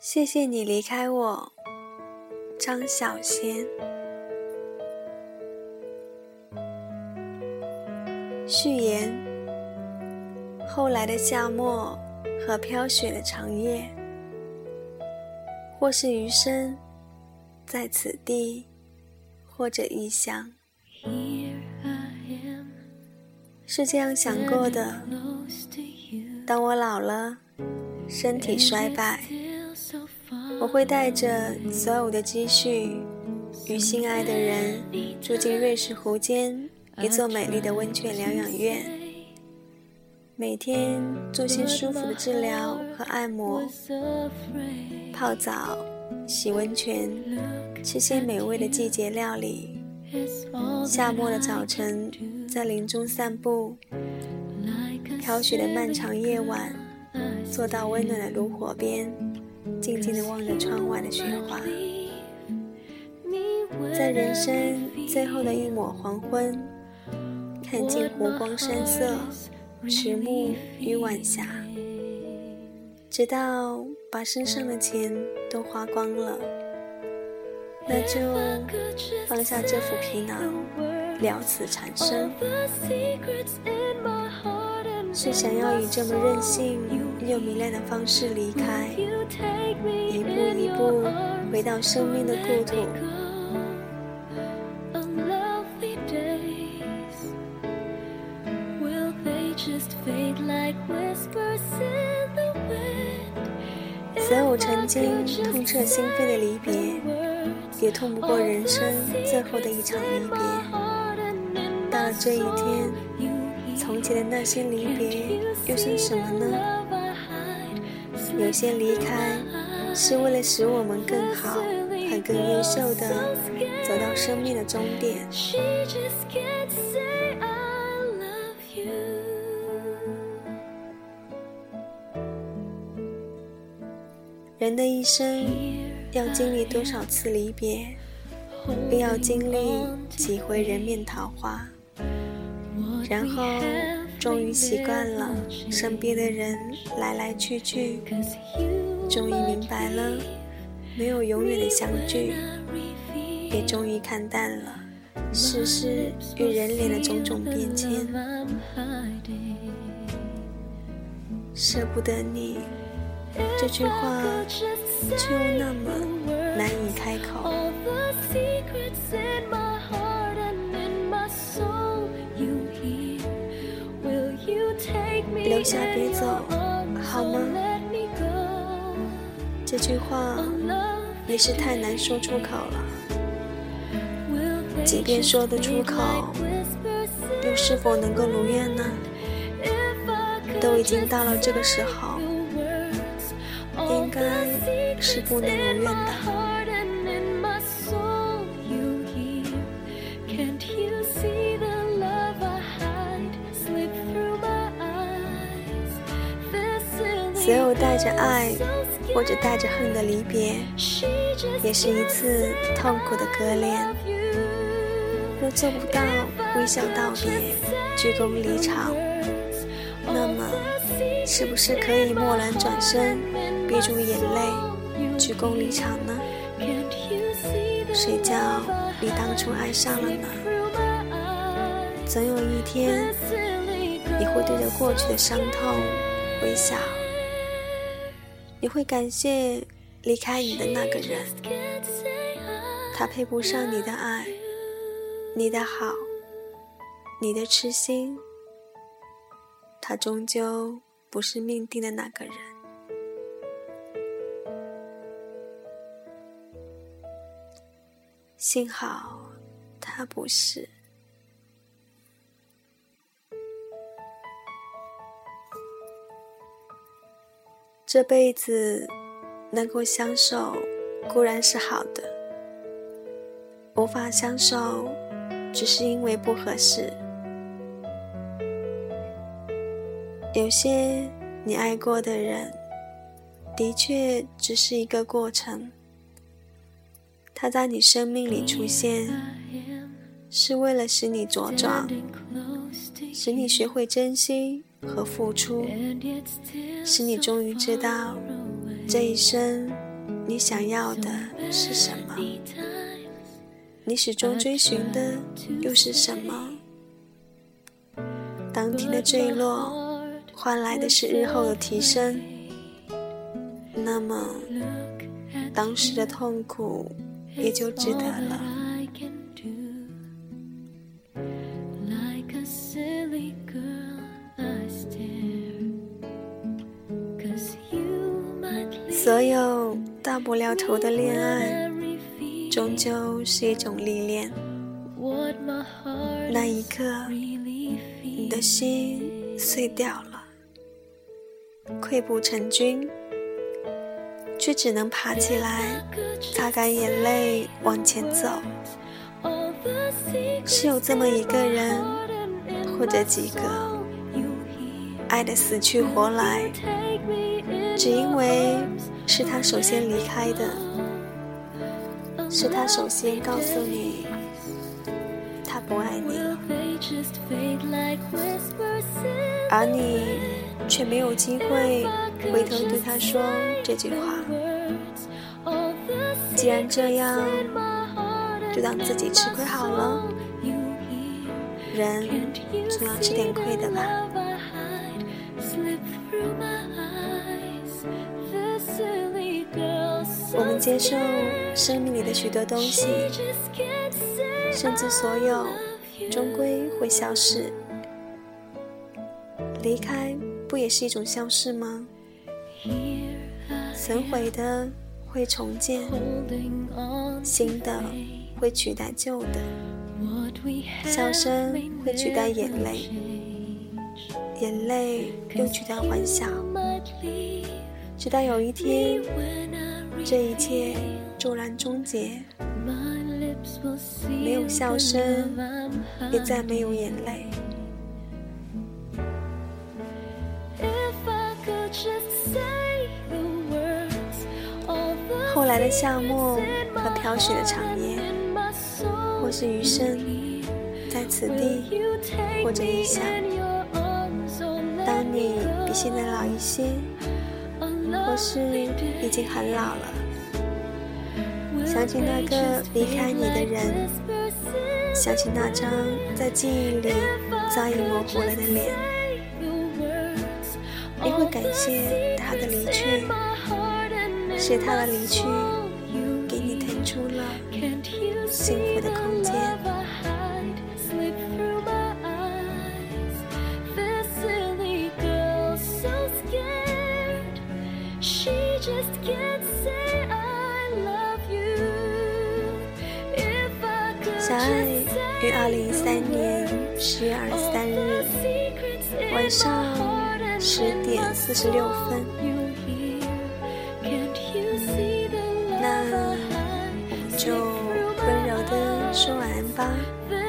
谢谢你离开我，张小娴。序言：后来的夏末和飘雪的长夜，或是余生在此地，或者异乡，是这样想过的。当我老了，身体衰败，我会带着所有的积蓄，与心爱的人住进瑞士湖间一座美丽的温泉疗养院，每天做些舒服的治疗和按摩，泡澡、洗温泉，吃些美味的季节料理。夏末的早晨，在林中散步。飘雪的漫长夜晚，坐到温暖的炉火边，静静地望着窗外的雪花。在人生最后的一抹黄昏，看尽湖光山色、迟暮与晚霞，直到把身上的钱都花光了，那就放下这副皮囊，了此残生。是想要以这么任性又迷恋的方式离开，一步一步回到生命的故土。所有曾经痛彻心扉的离别，也痛不过人生最后的一场离别。到了这一天。从前的那些离别又算什么呢？有些离开是为了使我们更好和更优秀的走到生命的终点。人的一生要经历多少次离别，又要经历几回人面桃花。然后，终于习惯了身边的人来来去去，终于明白了没有永远的相聚，也终于看淡了世事与人脸的种种变迁。舍不得你这句话，却又那么难以开口。留下别走，好吗？这句话也是太难说出口了。即便说得出口，又是否能够如愿呢？都已经到了这个时候，应该是不能如愿的。所有带着爱或者带着恨的离别，也是一次痛苦的割裂。若做不到微笑道别、鞠躬离场，那么是不是可以蓦然转身，憋住眼泪，鞠躬离场呢？谁叫你当初爱上了呢？总有一天，你会对着过去的伤痛微笑。你会感谢离开你的那个人，他配不上你的爱，你的好，你的痴心，他终究不是命定的那个人。幸好他不是。这辈子能够相守固然是好的，无法相守，只是因为不合适。有些你爱过的人，的确只是一个过程。他在你生命里出现，是为了使你茁壮，使你学会珍惜。和付出，使你终于知道，这一生你想要的是什么？你始终追寻的又是什么？当天的坠落换来的是日后的提升，那么当时的痛苦也就值得了。所有到不了头的恋爱，终究是一种历练。那一刻，你的心碎掉了，溃不成军，却只能爬起来，擦干眼泪往前走。是有这么一个人，或者几个，爱的死去活来，只因为。是他首先离开的，是他首先告诉你他不爱你了，而你却没有机会回头对他说这句话。既然这样，就当自己吃亏好了，人总要吃点亏的吧。我们接受生命里的许多东西，甚至所有，终归会消失。离开不也是一种消失吗？损毁的会重建，新的会取代旧的，笑声会取代眼泪，眼泪又取代欢笑，直到有一天。这一切骤然终结，没有笑声，也再没有眼泪。后来的夏末和飘雪的长夜，或是余生在此地，或者异乡。当你比现在老一些。或是已经很老了，想起那个离开你的人，想起那张在记忆里早已模糊了的脸，你会感谢他的离去，是他的离去给你腾出了幸福的小爱于二零一三年十月二十三日晚上十点四十六分。那我们就温柔的说晚安吧。